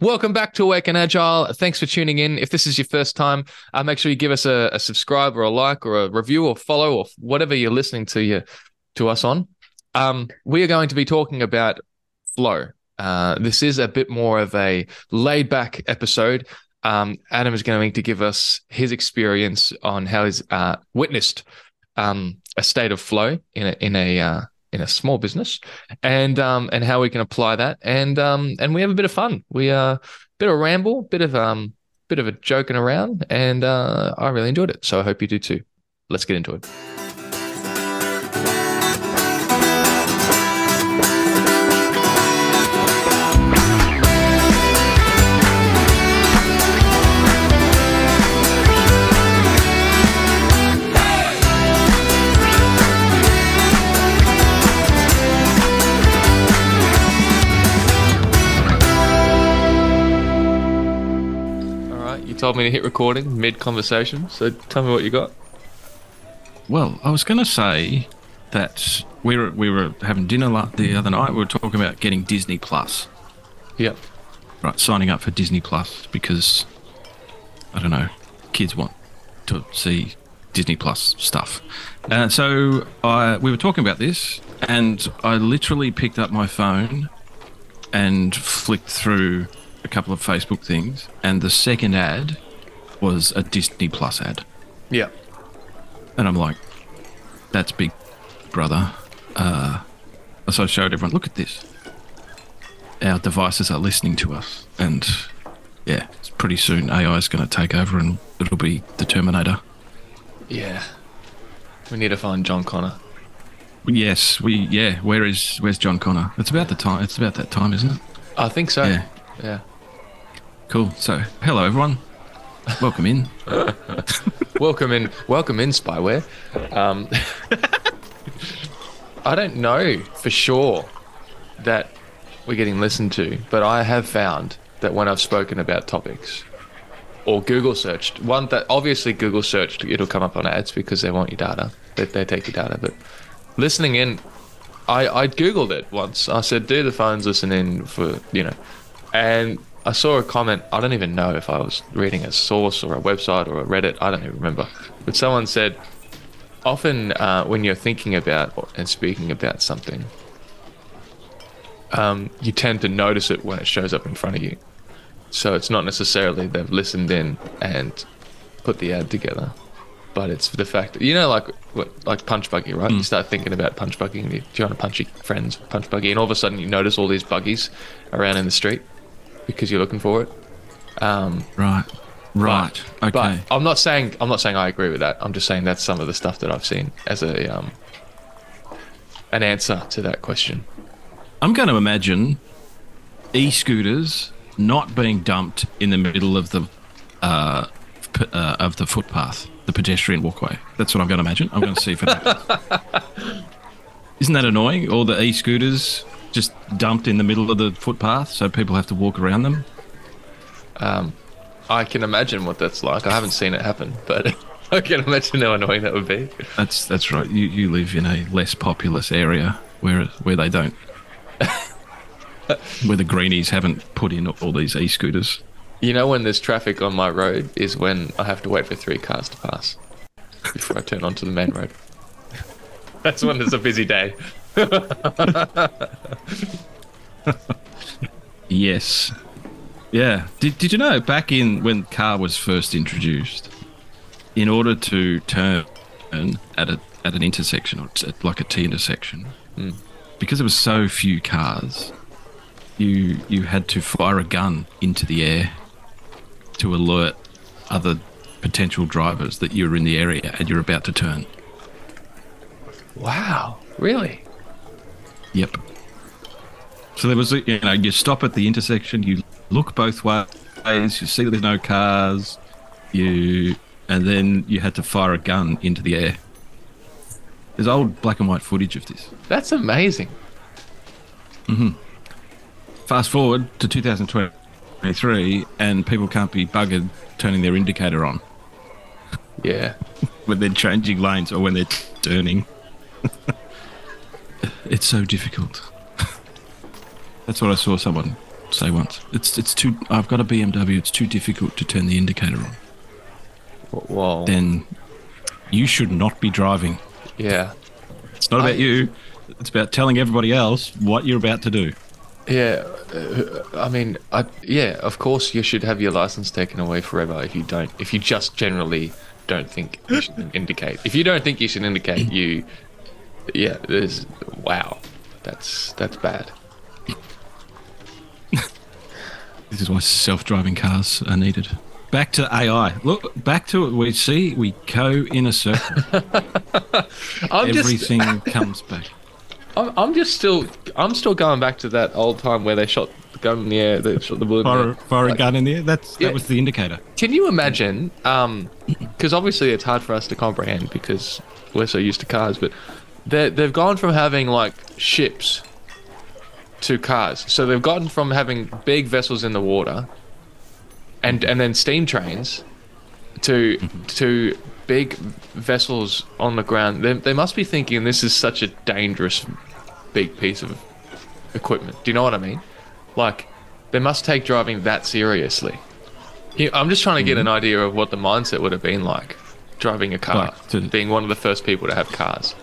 Welcome back to Awake and Agile. Thanks for tuning in. If this is your first time, uh, make sure you give us a, a, subscribe or a like or a review or follow or whatever you're listening to you to us on. Um, we are going to be talking about flow. Uh, this is a bit more of a laid back episode. Um, Adam is going to give us his experience on how he's uh, witnessed um, a state of flow in a in a uh, in a small business, and um, and how we can apply that, and um, and we have a bit of fun. We are uh, bit of a ramble, bit of um, bit of a joking around, and uh, I really enjoyed it. So I hope you do too. Let's get into it. Told me to hit recording mid conversation. So tell me what you got. Well, I was going to say that we were we were having dinner the other night. We were talking about getting Disney Plus. Yep. Right, signing up for Disney Plus because I don't know, kids want to see Disney Plus stuff. Uh, so I we were talking about this, and I literally picked up my phone and flicked through a couple of Facebook things, and the second ad was a Disney Plus ad. Yeah. And I'm like, that's big, brother. Uh, so I showed everyone, look at this. Our devices are listening to us. And yeah, it's pretty soon AI is going to take over and it'll be the Terminator. Yeah. We need to find John Connor. Yes, we yeah. Where is where's John Connor? It's about the time. It's about that time, isn't it? I think so. Yeah. Yeah. Cool. So, hello everyone. Welcome in. welcome in. Welcome in, spyware. Um, I don't know for sure that we're getting listened to, but I have found that when I've spoken about topics or Google searched, one that obviously Google searched, it'll come up on ads because they want your data. They, they take your data. But listening in, I, I Googled it once. I said, do the phones listen in for, you know, and I saw a comment. I don't even know if I was reading a source or a website or a Reddit. I don't even remember. But someone said, often uh, when you're thinking about and speaking about something, um, you tend to notice it when it shows up in front of you. So it's not necessarily they've listened in and put the ad together, but it's the fact that you know, like like punch buggy, right? Mm. You start thinking about punch buggy, and you, you want to punch your friends, punch buggy, and all of a sudden you notice all these buggies around in the street because you're looking for it. Um, right. Right. But, okay. But I'm not saying I'm not saying I agree with that. I'm just saying that's some of the stuff that I've seen as a um, an answer to that question. I'm going to imagine e-scooters not being dumped in the middle of the uh, p- uh, of the footpath, the pedestrian walkway. That's what I'm going to imagine. I'm going to see if it happens. Isn't that annoying? All the e-scooters just dumped in the middle of the footpath, so people have to walk around them. Um, I can imagine what that's like. I haven't seen it happen, but I can imagine how annoying that would be. That's that's right. You you live in a less populous area where where they don't, where the greenies haven't put in all these e-scooters. You know when there's traffic on my road is when I have to wait for three cars to pass before I turn onto the main road. That's when there's a busy day. yes. Yeah. Did, did you know back in when car was first introduced, in order to turn at a at an intersection or like a T intersection, mm. because there was so few cars, you you had to fire a gun into the air to alert other potential drivers that you're in the area and you're about to turn. Wow, really? Yep. So there was, a, you know, you stop at the intersection, you look both ways, you see there's no cars, you, and then you had to fire a gun into the air. There's old black and white footage of this. That's amazing. Mm-hmm. Fast forward to 2023, and people can't be buggered turning their indicator on. Yeah. when they're changing lanes or when they're turning. It's so difficult. That's what I saw someone say once. It's it's too. I've got a BMW. It's too difficult to turn the indicator on. Whoa. Then you should not be driving. yeah. It's not about I- you. It's about telling everybody else what you're about to do. Yeah, uh, I mean, I, yeah, of course you should have your license taken away forever if you don't, if you just generally don't think you should indicate. If you don't think you should indicate, you, yeah, there's, wow, that's that's bad. This is why self-driving cars are needed. Back to AI. Look, back to it. We see we go in a circle. I'm just, Everything comes back. I'm, I'm just still, I'm still going back to that old time where they shot the gun in the air, they shot the bullet. the Fire, air. fire a gun in there. That's Yeah. that was the indicator. Can you imagine? Um, because obviously it's hard for us to comprehend because we're so used to cars, but they they've gone from having like ships to cars. So they've gotten from having big vessels in the water and and then steam trains to mm-hmm. to big vessels on the ground. They, they must be thinking this is such a dangerous big piece of equipment. Do you know what I mean? Like they must take driving that seriously. I'm just trying to get an mm-hmm. idea of what the mindset would have been like driving a car, Like to- being one of the first people to have cars.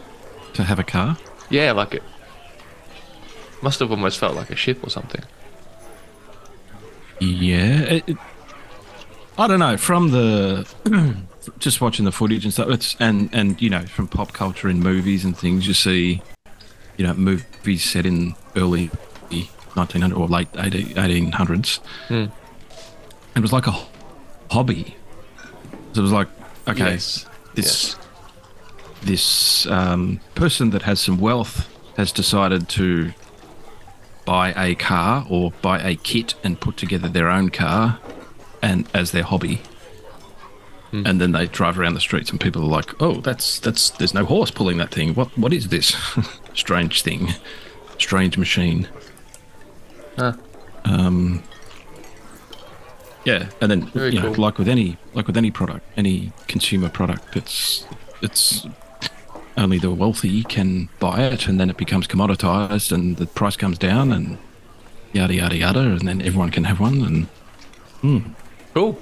To have a car. Yeah, like it must have almost felt like a ship or something. Yeah. It, it- I don't know. From the just watching the footage and stuff, it's and and you know from pop culture and movies and things, you see, you know, movies set in early 1900 or late 18, 1800s. Hmm. It was like a hobby. So it was like, okay, Yes. this this um, person that has some wealth has decided to buy a car or buy a kit and put together their own car and as their hobby. And then they drive around the streets and people are like oh that's that's there's no horse pulling that thing. What what is this? Strange thing. Strange machine. Huh. um yeah and then Very you know like with any like with any product any consumer product it's it's only the wealthy can buy it and then it becomes commoditized and the price comes down and yada yada yada and then everyone can have one and Cool.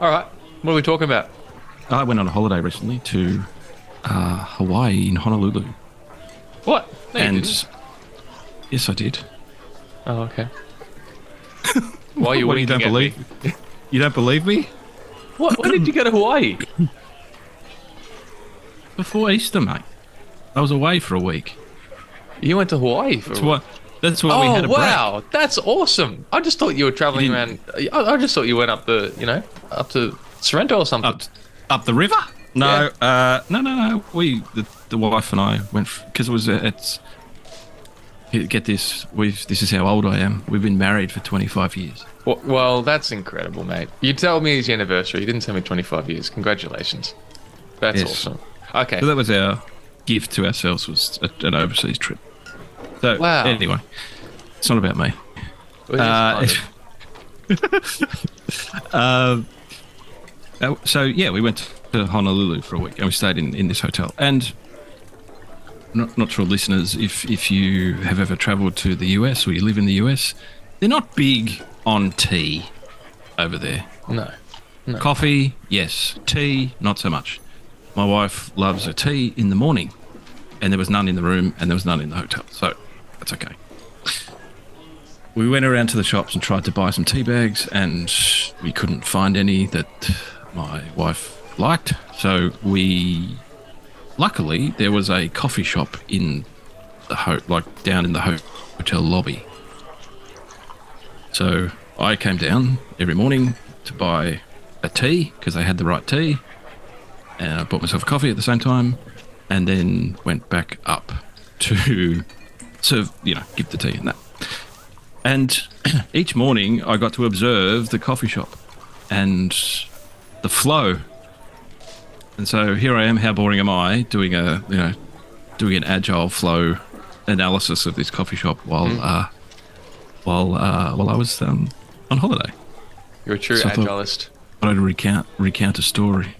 All right. What are we talking about? I went on a holiday recently to uh, Hawaii in Honolulu What? No, and yes I did oh, okay. Why are you what you don't believe me? you don't believe me What? When did you go to Hawaii? before Easter mate I was away for a week You went to Hawaii for. that's what that's why oh we had a break wow, that's awesome! I just thought you were traveling You around. I, I just thought you went up the, you know, up to Sorrento or something. up up the river. No, uh, no, no, no. We the, the wife and I went because it was uh, it's. Get this. We've this is how old I am. We've been married for twenty five years. Well, well, that's incredible, mate. You told me it's your anniversary. You didn't tell me 25 years. Congratulations. That's Yes. awesome. Okay. So that was our gift to ourselves was a, an overseas trip. So Wow. anyway, it's not about me. Well, Uh, Um, uh, so yeah, we went to Honolulu for a week and we stayed in, in this hotel. And not not sure, listeners, if if you have ever travelled to the US or you live in the US, they're not big on tea over there. fine. no. Coffee, yes. Tea, not so much. My wife loves a tea in the morning, and there was none in the room, and there was none in the hotel, so that's okay. We went around to the shops and tried to buy some tea bags, and we couldn't find any that my wife liked. So we, luckily, there was a coffee shop in the ho- like down in the ho- hotel lobby. So I came down every morning to buy a tea because they had the right tea, and I bought myself a coffee at the same time, and then went back up to serve, you know, give the tea and that. And each morning I got to observe the coffee shop and the flow. And so here I am. How boring am I? Doing a you know, doing an agile flow analysis of this coffee shop while uh, while uh, while I was um, on holiday. You're a true So I thought- agilist. thought I'd recount recount a story.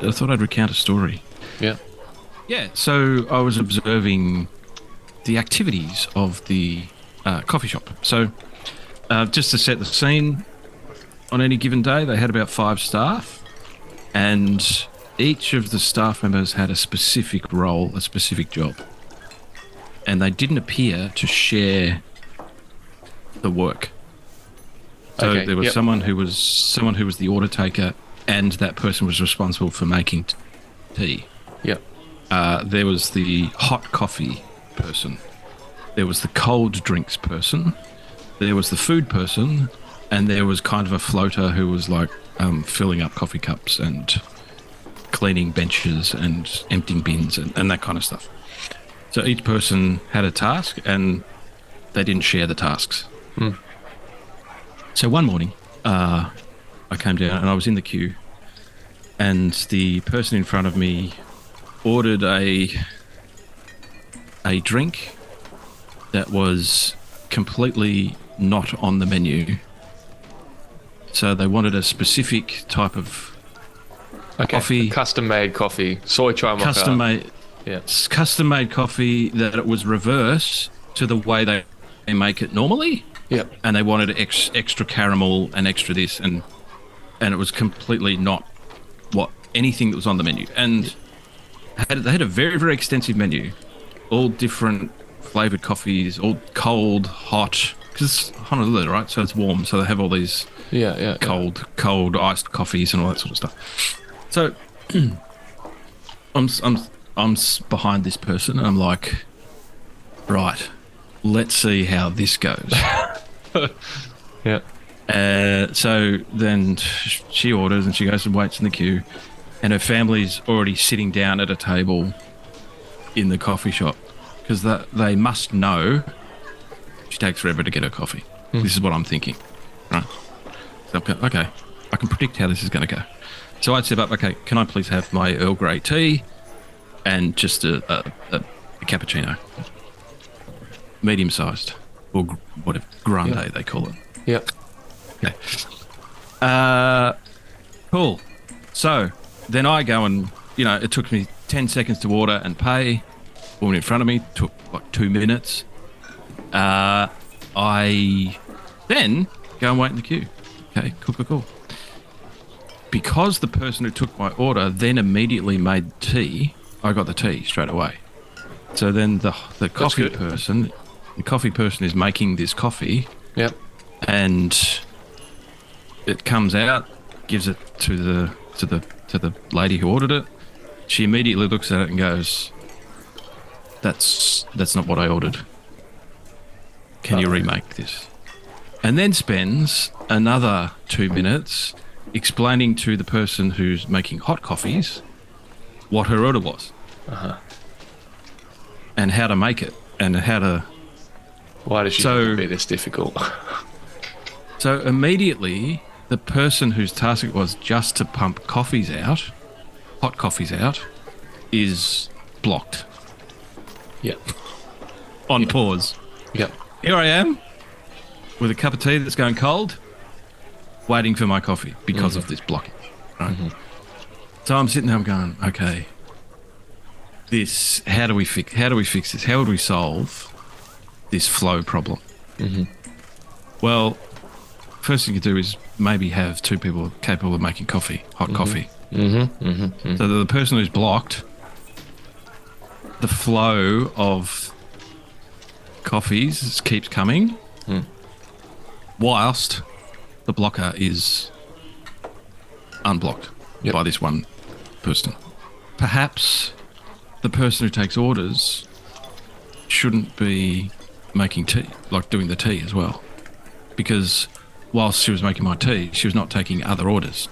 I thought I'd recount a story. Yeah. Yeah. So I was observing the activities of the uh, coffee shop. So uh, just to set the scene, on any given day, they had about five staff, and each of the staff members had a specific role, a specific job, and they didn't appear to share the work. So Okay, there was yep. someone who was someone who was the order taker, and that person was responsible for making tea. Yep. Uh, there was the hot coffee person. There was the cold drinks person. There was the food person, and there was kind of a floater who was like um, filling up coffee cups and cleaning benches and emptying bins and, and that kind of stuff. So each person had a task, and they didn't share the tasks. So one morning, uh, I came down and I was in the queue, and the person in front of me ordered a a drink that was completely not on the menu. So they wanted a specific type of Okay. Coffee. Custom made coffee. Soy chai mocha. custom made Yeah. custom made coffee that it was reverse to the way they, they make it normally. Yep. and they wanted ex, extra caramel and extra this and and it was completely not what anything that was on the menu and had, they had a very very extensive menu all different flavored coffees all cold hot because it's Honolulu right so it's warm so they have all these Yeah. Yeah. yeah. cold cold iced coffees and all that sort of stuff so I'm I'm I'm behind this person and I'm like right let's see how this goes Yeah. Uh, so then she orders and she goes and waits in the queue, and her family's already sitting down at a table in the coffee shop because they must know she takes forever to get her coffee. This is what I'm thinking, right? So, okay, okay, I can predict how this is going to go. So I'd step up. Okay, can I please have my Earl Grey tea and just a, a, a, a cappuccino, medium sized or whatever grande Yeah. they call it. Yep. Okay. Uh, cool. So then I go and, you know, it took me 10 seconds to order and pay. Woman in front of me took like two minutes. Uh, I then go and wait in the queue. Okay, cool, cool, cool. Because the person who took my order then immediately made tea, I got the tea straight away. So then the the coffee person, the coffee person is making this coffee Yep. and it comes out, gives it to the to the to the lady who ordered it. She immediately looks at it and goes, "That's that's not what I ordered. Can you remake this?" And then spends another two minutes explaining to the person who's making hot coffees what her order was uh-huh. and how to make it and how to Why does she So- be this difficult? So immediately, the person whose task it was just to pump coffees out, hot coffees out, is blocked yep. on pause. Yep. Here I am with a cup of tea that's going cold, waiting for my coffee because mm-hmm. of this blockage. Right. Mm-hmm. So I'm sitting there, I'm going, okay, this. How do we fix? How do we fix this? How would we solve this flow problem? Mm-hmm. Well, first thing you do is maybe have two people capable of making coffee, hot coffee. Mm-hmm. Mm-hmm. So the person who's blocked, the flow of coffees keeps coming, whilst the blocker is unblocked Yep. by this one person. Perhaps the person who takes orders shouldn't be making tea, like doing the tea as well, because whilst she was making my tea, she was not taking other orders.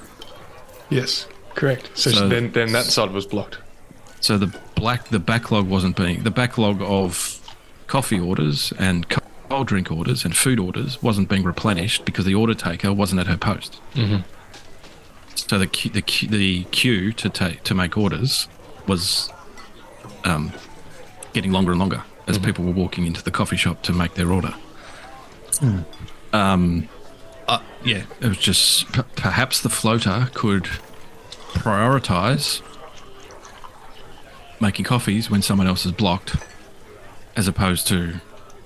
Yes. Correct. So, So- then, then that side was blocked. So the black the backlog wasn't being the backlog of coffee orders and cold drink orders and food orders wasn't being replenished because the order taker wasn't at her post. Mm-hmm. So the queue, the the queue to take to make orders was um, getting longer and longer as people were walking into the coffee shop to make their order. Um, uh, yeah, it was just p- perhaps the floater could prioritize making coffees when someone else is blocked, as opposed to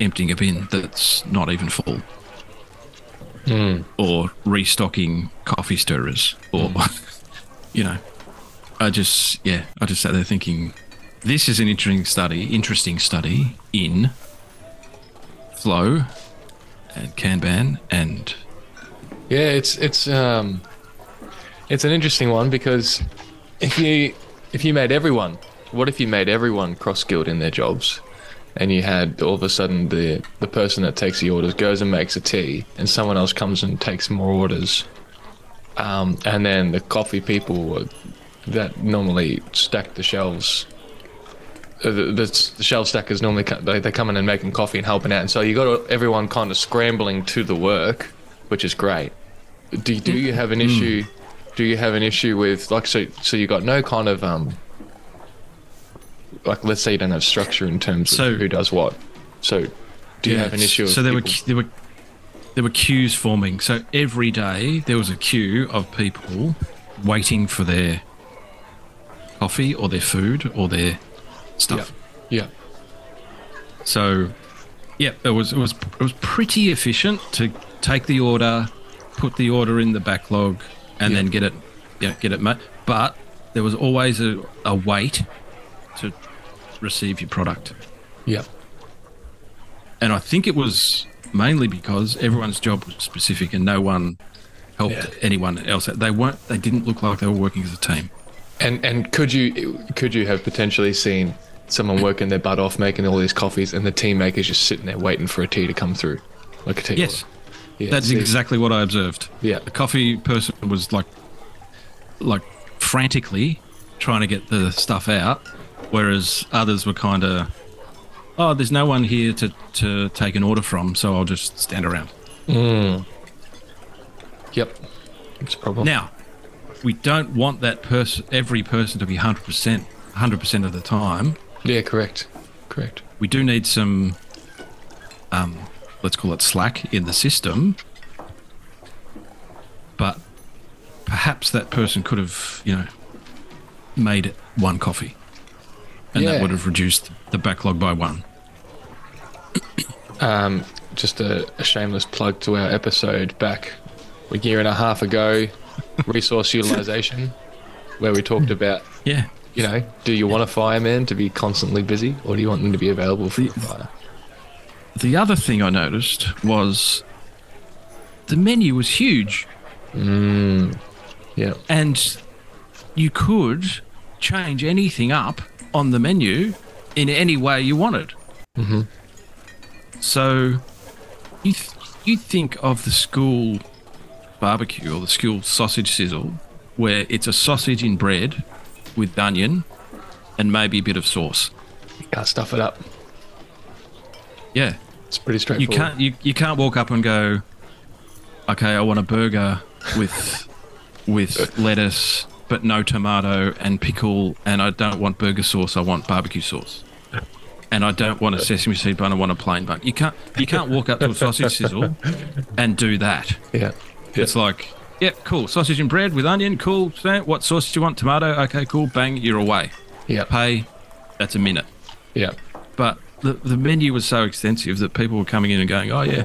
emptying a bin that's not even full. or restocking coffee stirrers, or you know, I just yeah, I just sat there thinking, this is an interesting study, interesting study in flow and Kanban and Yeah, it's it's um it's an interesting one because if you if you made everyone what if you made everyone cross skilled in their jobs and you had all of a sudden the the person that takes the orders goes and makes a tea and someone else comes and takes more orders um, and then the coffee people that normally stack the shelves uh, the, the, the shelf stackers normally they, they come in and making coffee and helping out. And so you got everyone kind of scrambling to the work which is great do, do you have an issue do you have an issue with like so so you got no kind of um like let's say you don't have structure in terms So- of who does what. So do you Yeah, have an issue So there were there were there were queues forming. So every day there was a queue of people waiting for their coffee or their food or their stuff. yeah. So yeah, it was it was it was pretty efficient to take the order, put the order in the backlog, and Yeah. then get it yeah get it made. But there was always a, a wait to receive your product. yeah and I think it was mainly because everyone's job was specific and no one helped Yeah. anyone else. They weren't. They didn't look like they were working as a team. and and could you could you have potentially seen someone working their butt off making all these coffees and the team makers just sitting there waiting for a tea to come through like a tea Yes, order? Yeah, that's exactly what I observed. Yeah. the coffee person was like, like frantically trying to get the stuff out, whereas others were kind of, oh, there's no one here to to take an order from, so I'll just stand around. yep it's a problem Now, we don't want that person, every person, to be hundred percent, hundred percent of the time. yeah correct correct we do need some um, let's call it slack in the system but perhaps that person could have you know made one coffee and Yeah. that would have reduced the backlog by one Um, just a, a shameless plug to our episode back a year and a half ago, resource utilization, where we talked about, yeah you know, do you want a fireman to be constantly busy or do you want them to be available for the fire? The other thing i noticed was the menu was huge Yeah. and you could change anything up on the menu in any way you wanted. Mm-hmm. So you th- you think of the school barbecue or the school sausage sizzle, where it's a sausage in bread with onion and maybe a bit of sauce. You can't stuff it up. Yeah, It's pretty straightforward. you can't you, you can't walk up and go, okay, I want a burger with with lettuce but no tomato and pickle, and I don't want burger sauce. I want barbecue sauce, and I don't want a sesame seed bun. I want a plain bun. You can't you can't walk up to a sausage sizzle and do that. Yeah. Yeah. It's like, yeah, cool, sausage and bread with onion, cool. What sauce do you want? Tomato, okay, cool. Bang, you're away. Yeah. Pay, that's a minute Yeah. but the, the menu was so extensive that people were coming in and going, "Oh yeah,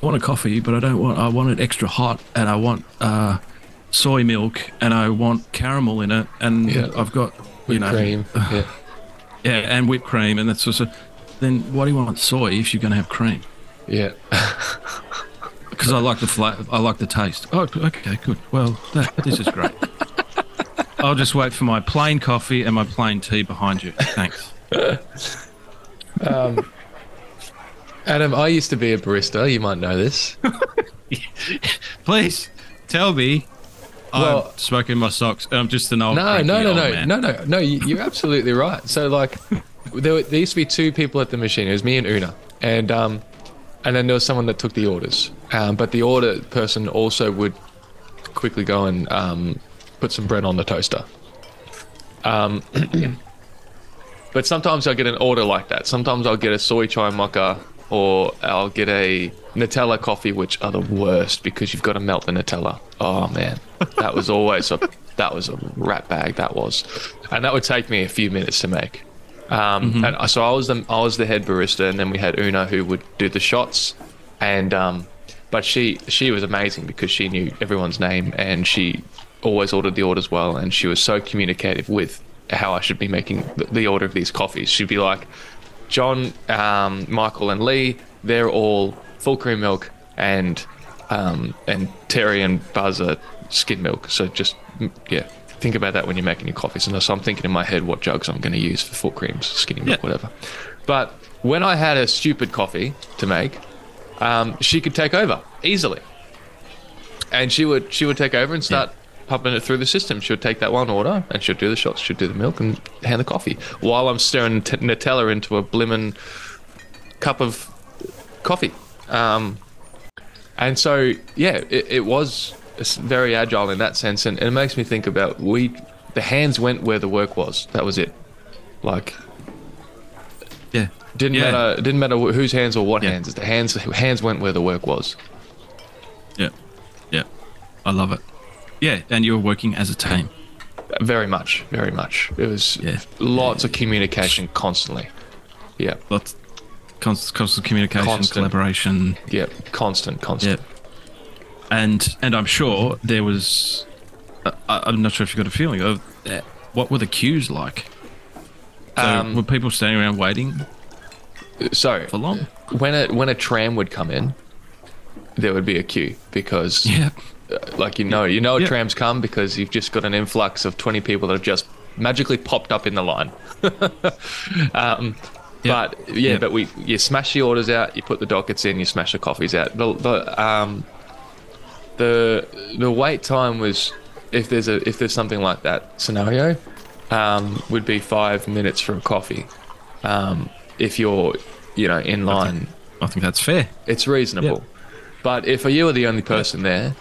I want a coffee, but I don't want. I want it extra hot, and I want uh, soy milk, and I want caramel in it, and Yeah. I've got you Whipped know, cream. Yeah. yeah, and whipped cream, and that's sort of. Then why do you want soy if you're going to have cream? Yeah. Because I like the fla- I like the taste. Oh, okay, good. Well, that, this is great. I'll just wait for my plain coffee and my plain tea behind you. Thanks. Adam, I used to be a barista. You might know this. Please tell me. Well- I'm smoking my socks. And I'm just an old. No, no, no, no, man. no, no, no. you- You're absolutely right. So like, there, were, there used to be two people at the machine. It was me and Una, and um, and then there was someone that took the orders. Um, but the order person also would quickly go and um, put some bread on the toaster. Um, but sometimes I'll get an order like that. Sometimes I'll get a soy chai mocha or I'll get a Nutella coffee, which are the worst because you've got to melt the Nutella. Oh man, that was always a that was a rat bag. That was, and that would take me a few minutes to make. Um, And so I was the I was the head barista, and then we had Una who would do the shots, and um, but she she was amazing because she knew everyone's name and she always ordered the orders well, and she was so communicative with how I should be making the, order of these coffees. She'd be like, John, um, Michael, and Lee, they're all full cream milk, and um, and Terry and Buzz are skim milk. So just yeah, think about that when you're making your coffees. And so I'm thinking in my head what jugs I'm going to use for full creams, skinny milk, Yeah. whatever. But when I had a stupid coffee to make, um, she could take over easily, and she would she would take over and start. Pumping it through the system. She'll take that one order and she'll do the shots, she'll do the milk and hand the coffee while I'm stirring t- Nutella into a blimmin' cup of coffee. Um, and so, yeah, it, it was very agile in that sense, and, and it makes me think about we, the hands went where the work was. That was it. Like Yeah. didn't Yeah. matter. Didn't matter whose hands or what Yeah. hands. The hands hands went where the work was. Yeah. Yeah. I love it. Yeah. And you're working as a team. Very much, very much. It was Yeah. lots of communication constantly. Yeah, Lots constant, constant communication, Constant. collaboration. yeah, constant, constant. Yeah. And and I'm sure there was. Uh, I- I'm not sure if you got a feeling of that. What were the queues like? So Um, were people standing around waiting So for long? when a when a tram would come in, there would be a queue because Yeah. Like you know you know a Yeah. tram's come because you've just got an influx of 20 people that have just magically popped up in the line um, Yeah. but yeah, Yeah. but we you smash the orders out you put the dockets in you smash the coffees out the, the um the the wait time was if there's a if there's something like that scenario um, would be five minutes for a coffee um, if you're you know in line I think that's fair. it's reasonable. But if you were the only person there,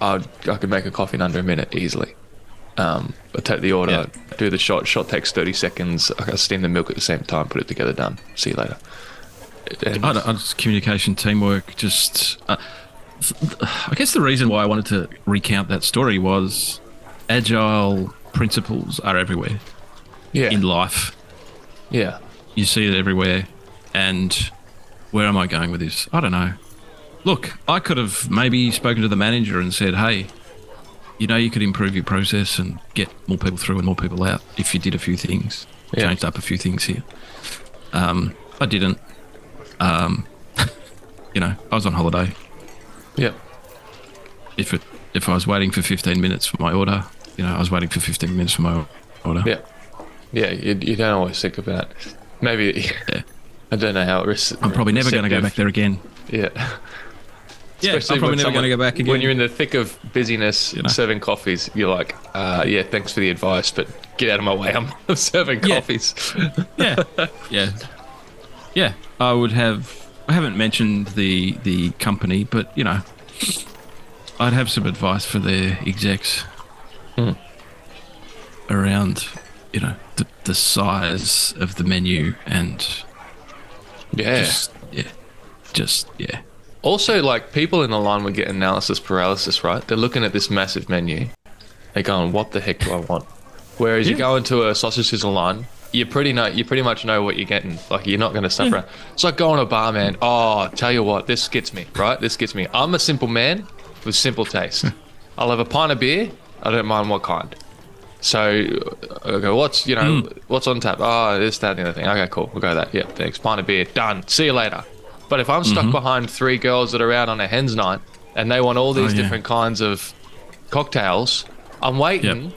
I'd, I could make a coffee in under a minute easily. Um, I take the order, Yeah. do the shot. Shot takes 30 seconds. I steam the milk at the same time, put it together, done. See you later. And- I don't, I just communication, teamwork. Just, uh, I guess the reason why I wanted to recount that story was agile principles are everywhere yeah, in life. yeah, You see it everywhere. And where am I going with this? I don't know. Look, I could have maybe spoken to the manager and said, hey, you know, you could improve your process and get more people through and more people out if you did a few things, Yeah. changed up a few things here. Um, I didn't. Um, you know, I was on holiday. yeah, If it if I was waiting for 15 minutes for my order, you know, I was waiting for 15 minutes for my order. yeah, yeah. You, you don't always think about maybe. Yeah. I don't know how. it risks. I'm probably never going to go back there again. Yeah. Yeah, I'm Especially probably when never going to go back again. When you're in the thick of busyness, You know. serving coffees, you're like, uh, yeah, thanks for the advice, but get out of my way. I'm serving Yeah. coffees. yeah, yeah, yeah. I would have. I haven't mentioned the the company, but you know, I'd have some advice for their execs Hmm. around, you know, the the size of the menu and yeah. just yeah, just yeah, Also, like people in the line would get analysis paralysis, right? They're looking at this massive menu. They're going, "What the heck do I want?" Whereas you go into a sausage sizzle line, you pretty know you pretty much know what you're getting. Like you're not going to suffer. It's like going to a bar, man. Oh, tell you what, this gets me right. This gets me. I'm a simple man with simple taste. Hmm. I'll have a pint of beer. I don't mind what kind. So uh, okay, what's you know, hmm. what's on tap? Oh, this, that, and the other thing. Okay, cool. We'll go that. Yep, thanks. Pint of beer. Done. See you later. But if I'm stuck mm-hmm. behind three girls that are out on a hen's night and they want all these oh, yeah. different kinds of cocktails, I'm waiting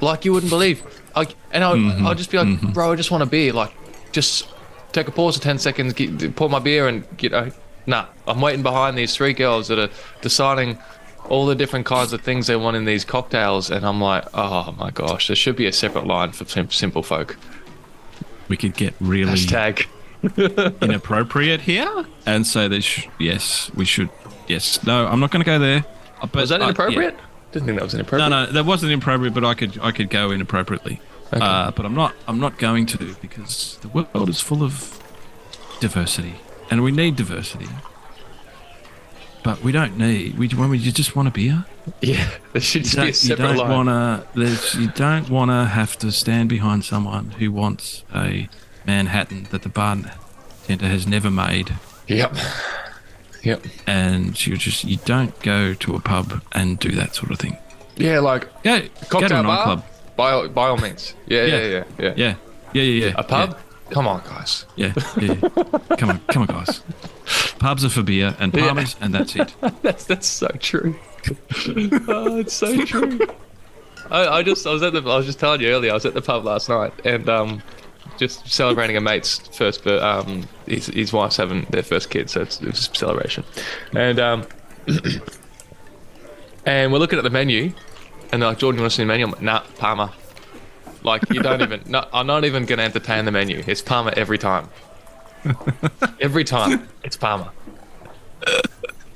like you wouldn't believe. Like, and I'll, mm-hmm. I'll just be like, mm-hmm. bro, I just want a beer. Like, just take a pause for 10 seconds, get, pour my beer, and you uh, know, nah, I'm waiting behind these three girls that are deciding all the different kinds of things they want in these cocktails. And I'm like, oh my gosh, there should be a separate line for sim- simple folk. we could get really Hashtag. Inappropriate here and say that sh- yes, we should. Yes, no, I'm not going to go there. Uh, But Was that I- yeah. inappropriate? Didn't think that was inappropriate. no, no, that wasn't inappropriate, but I could I could go inappropriately. Okay. Uh, but I'm not I'm not going to because the world is full of diversity, and we need diversity. But we don't need. We when we you just want a beer. Yeah, there should just be a don't, you separate don't line. to. You don't want to have to stand behind someone who wants a Manhattan that the bartender has never made. Yep. Yep. and you just you don't go to a pub and do that sort of thing. Yeah, like Go, go to cocktail a bar. By all, by all means. Yeah, yeah, Yeah. yeah, yeah. Yeah, yeah, yeah, yeah. A pub? Come on, guys. Yeah, yeah. yeah. come on, come on, guys. Pubs are for beer and Yeah. parmas, and that's it. That's that's so true. oh, it's so true. I, I just I was at the I was just telling you earlier I was at the pub last night and um just celebrating a mate's first um his his wife's having their first kid so it's, it was a celebration. And um and we're looking at the menu and they're like Jordan you want to see the menu? I'm like nah Parma. Like you don't even no, I'm not even gonna entertain the menu. It's Parma every time. Every time it's Parma.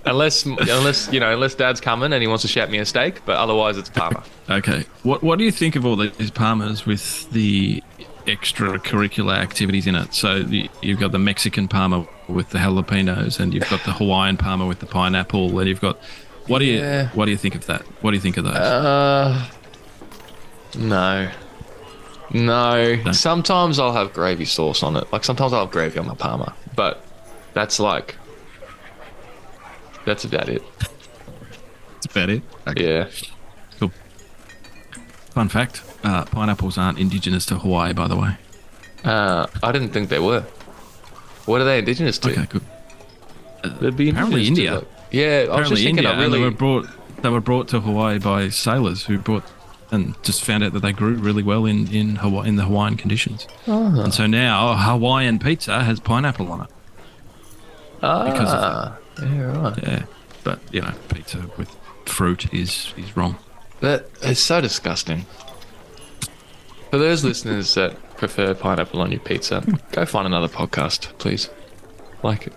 Unless unless you know unless dad's coming and he wants to shout me a steak but otherwise it's Parma. Okay. What What do you think of all these parmas with the extracurricular activities in it? So the, you've got the Mexican parma with the jalapenos, and you've got the Hawaiian parma with the pineapple, and you've got. What do you Yeah. What do you think of that? What do you think of those? Uh, no. No. No? Sometimes I'll have gravy sauce on it. Like sometimes I'll have gravy on my parma, but that's like that's about it. That's about it. Yeah. Fun fact: uh, pineapples aren't indigenous to Hawaii, by the way. Uh, I didn't think they were. What are they indigenous to? Okay, good. They'd be Apparently India. like- yeah, I was just Apparently, thinking. India, and they were brought. They were brought to Hawaii by sailors who brought and just found out that they grew really well in in Hawaii in the Hawaiian conditions. Ah. And so now Hawaiian pizza has pineapple on it. because of Ah, yeah, right. Yeah, but you know, pizza with fruit is is wrong. That is so disgusting. For those listeners that prefer pineapple on your pizza, hmm. go find another podcast, please. Like, it.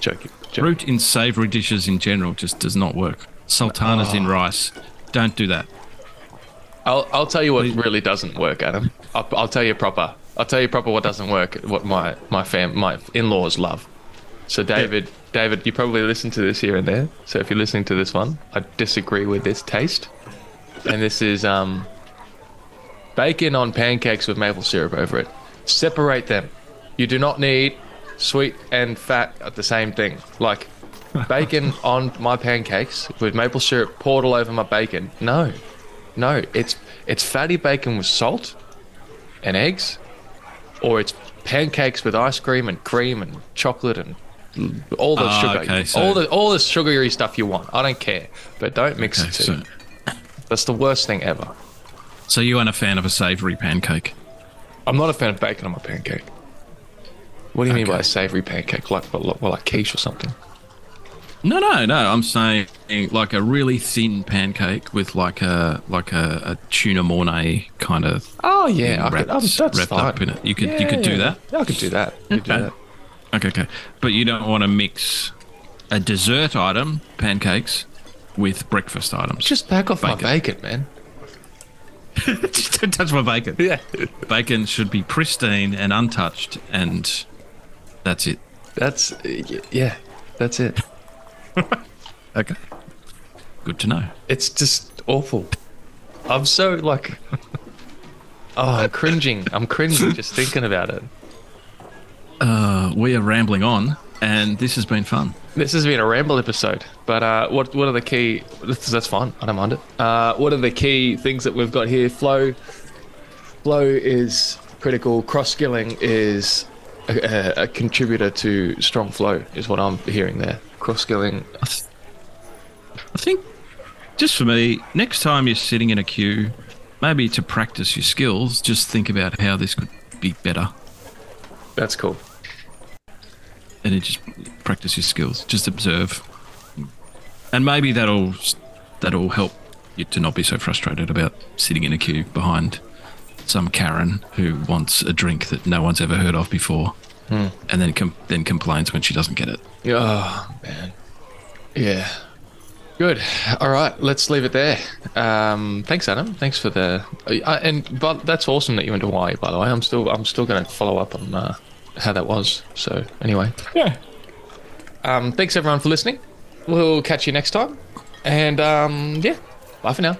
joking. joking. Fruit in savoury dishes in general just does not work. Sultanas Oh. in ah. rice, don't do that. I'll I'll tell you what really doesn't work, Adam. I'll, I'll tell you proper. I'll tell you proper what doesn't work. What my my fam my in-laws love. So David, David, you probably listen to this here and there. So if you're listening to this one, I disagree with this taste. And this is um bacon on pancakes with maple syrup over it. Separate them. You do not need sweet and fat at the same thing. Like bacon on my pancakes with maple syrup poured all over my bacon. No. No, it's it's fatty bacon with salt and eggs, or it's pancakes with ice cream and cream and chocolate and all the Ah, sugar, okay, so- all the all the sugary stuff you want. I don't care, but don't mix Okay, the two. so That's the worst thing ever. so you aren't a fan of a savoury pancake? I'm not a fan of bacon on my pancake. What do you mean by a savory pancake? Like well, well, like quiche or something? No, no, no. I'm saying like a really thin pancake with like a like a, a tuna mornay kind of Oh yeah, I wrapped, could, oh, that's wrapped fine. up in it. You could you Yeah, could do that. Yeah, I could do that. I could do that. Okay, okay. But you don't want to mix a dessert item, pancakes, with breakfast items. Just back off Bacon. my bacon, man. Just don't touch my bacon. Yeah, Bacon should be pristine and untouched, and that's it. that's yeah, that's it. Okay. Good to know. It's just awful. I'm so like, oh, I'm cringing. I'm cringing just thinking about it. Uh, we are rambling on, and this has been fun. This has been a ramble episode, but uh, what what are the key? That's, that's fine. I don't mind it. Uh, what are the key things that we've got here? Flow, flow is critical. Cross skilling is a, a, a contributor to strong flow. Is what I'm hearing there. Cross skilling. I think, just for me, next time you're sitting in a queue, maybe to practice your skills, just think about how this could be better, That's cool. and then just practice your skills. Just observe, and maybe that'll that'll help you to not be so frustrated about sitting in a queue behind some Karen who wants a drink that no one's ever heard of before, and then com- then complains when she doesn't get it. Oh man. Yeah. Good. All right, let's leave it there. Um, thanks, Adam. Thanks for the. Uh, and but that's awesome that you went to Hawaii. By the way, I'm still I'm still going to follow up on uh, how that was. So anyway, yeah. Um, thanks everyone for listening. We'll catch you next time. And um, yeah, bye for now.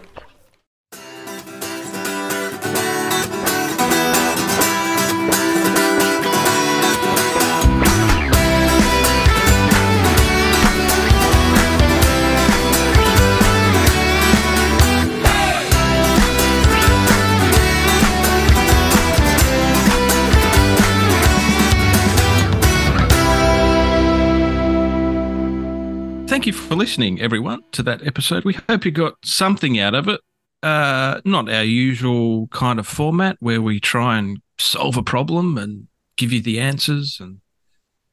Thank you for listening, everyone, to that episode. We hope you got something out of it. Uh, not our usual kind of format where we try and solve a problem and give you the answers, and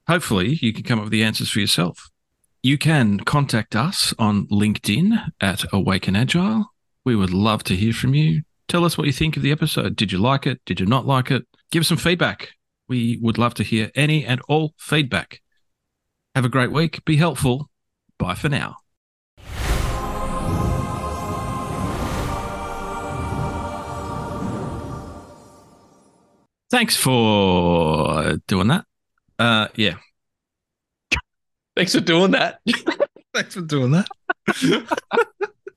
hopefully you can come up with the answers for yourself. You can contact us on LinkedIn at Awaken Agile. We would love to hear from you. Tell us what you think of the episode. Did you like it? Did you not like it? Give us some feedback. We would love to hear any and all feedback. Have a great week. Be helpful. Bye for now. Thanks for doing that. Uh, yeah. Thanks for doing that. Thanks for doing that.